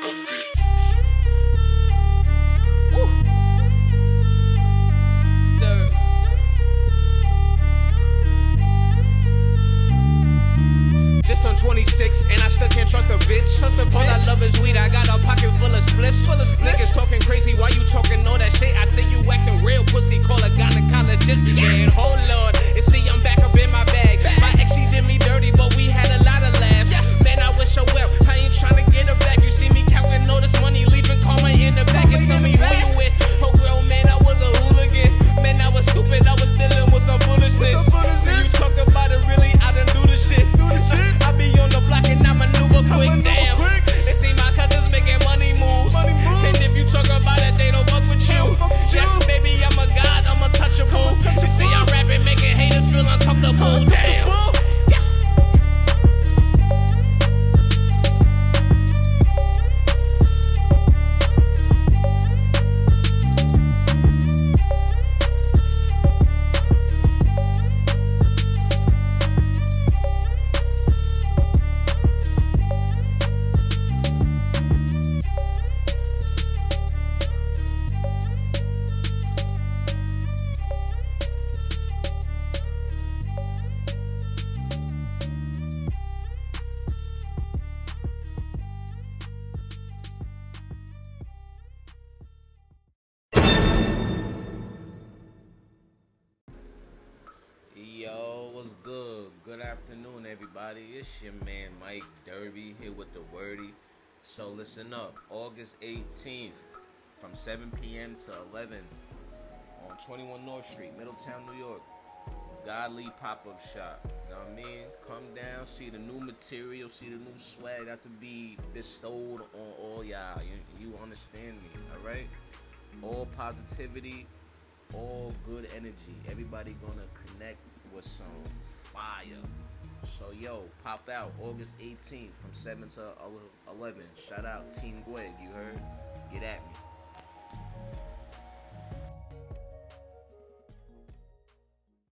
Just on 26 and I still can't trust a bitch. Trust the bitch. All I love is weed. I got a pocket full of spliffs. Full of spliffs. Niggas talking crazy. Why you talking? No good? Afternoon, everybody. It's your man Mike Derby here with the wordy. So listen up. August 18th from 7 p.m. to 11 on 21 North Street, Middletown, New York. Godly pop-up shop. You know what I mean? Come down, see the new material, see the new swag that's to be bestowed on all y'all. You, you understand me, all right? All positivity, all good energy. Everybody gonna connect with some fire. So yo, pop out August 18th from 7 to 11. Shout out Team Gweg, you heard? Get at me.